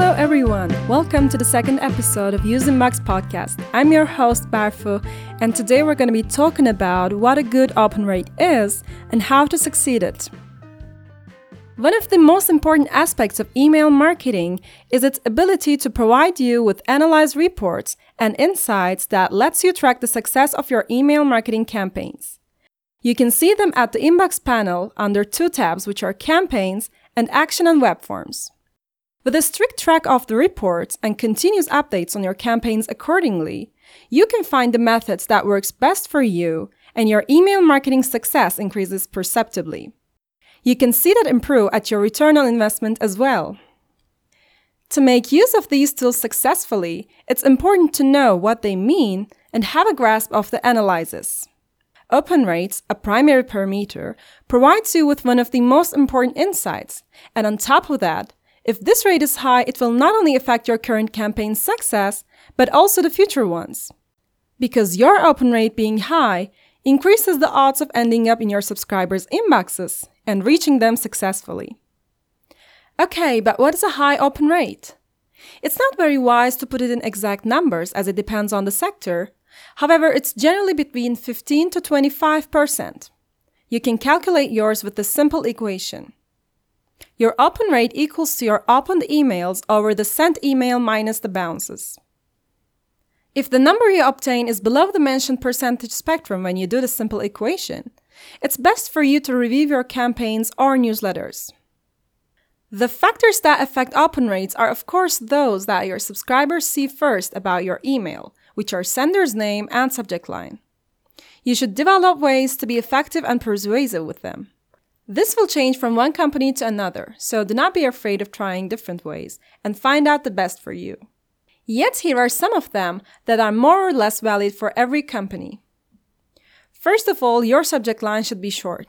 everyone. Welcome to the second episode of UseInbox podcast. I'm your host, Barfu, and today we're going to be talking about what a good open rate is and how to succeed it. One of the most important aspects of email marketing is its ability to provide you with analyzed reports and insights that lets you track the success of your email marketing campaigns. You can see them at the inbox panel under two tabs, which are campaigns and action and web forms. With a strict track of the reports and continuous updates on your campaigns accordingly, you can find the methods that works best for you and your email marketing success increases perceptibly. You can see that improve at your return on investment as well. To make use of these tools successfully, it's important to know what they mean and have a grasp of the analysis. Open rates, a primary parameter, provides you with one of the most important insights, and on top of that, if this rate is high, it will not only affect your current campaign's success, but also the future ones. Because your open rate being high increases the odds of ending up in your subscribers' inboxes and reaching them successfully. Okay, but what is a high open rate? It's not very wise to put it in exact numbers as it depends on the sector. However, it's generally between 15 to 25%. You can calculate yours with the simple equation. Your open rate equals to your opened emails over the sent email minus the bounces. If the number you obtain is below the mentioned percentage spectrum when you do the simple equation, it's best for you to review your campaigns or newsletters. The factors that affect open rates are, of course, those that your subscribers see first about your email, which are sender's name and subject line. You should develop ways to be effective and persuasive with them. This will change from one company to another, so do not be afraid of trying different ways and find out the best for you. Yet, here are some of them that are more or less valid for every company. First of all, your subject line should be short.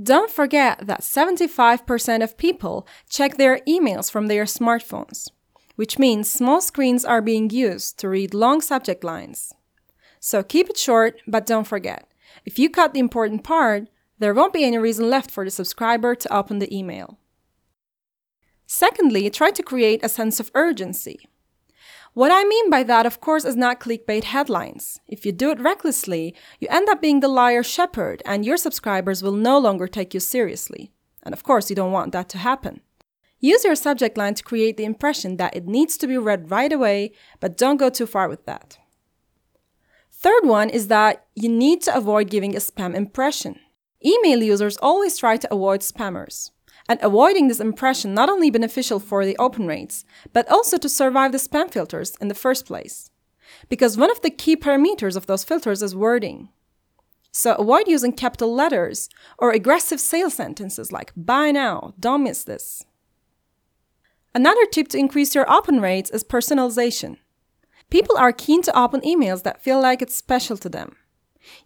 Don't forget that 75% of people check their emails from their smartphones, which means small screens are being used to read long subject lines. So keep it short, but don't forget. If you cut the important part, there won't be any reason left for the subscriber to open the email. Secondly, try to create a sense of urgency. What I mean by that, of course, is not clickbait headlines. If you do it recklessly, you end up being the liar shepherd, and your subscribers will no longer take you seriously. And of course, you don't want that to happen. Use your subject line to create the impression that it needs to be read right away, but don't go too far with that. Third one is that you need to avoid giving a spam impression. Email users always try to avoid spammers. And avoiding this impression not only beneficial for the open rates, but also to survive the spam filters in the first place. Because one of the key parameters of those filters is wording. So avoid using capital letters or aggressive sales sentences like buy now, don't miss this. Another tip to increase your open rates is personalization. People are keen to open emails that feel like it's special to them.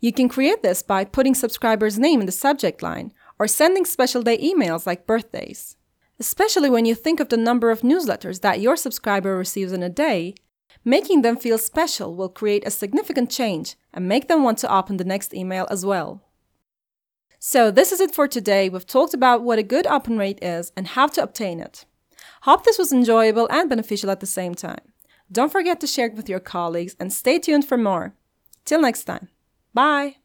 You can create this by putting subscriber's name in the subject line or sending special day emails like birthdays. Especially when you think of the number of newsletters that your subscriber receives in a day, making them feel special will create a significant change and make them want to open the next email as well. So, this is it for today. We've talked about what a good open rate is and how to obtain it. Hope this was enjoyable and beneficial at the same time. Don't forget to share it with your colleagues and stay tuned for more. Till next time. Bye.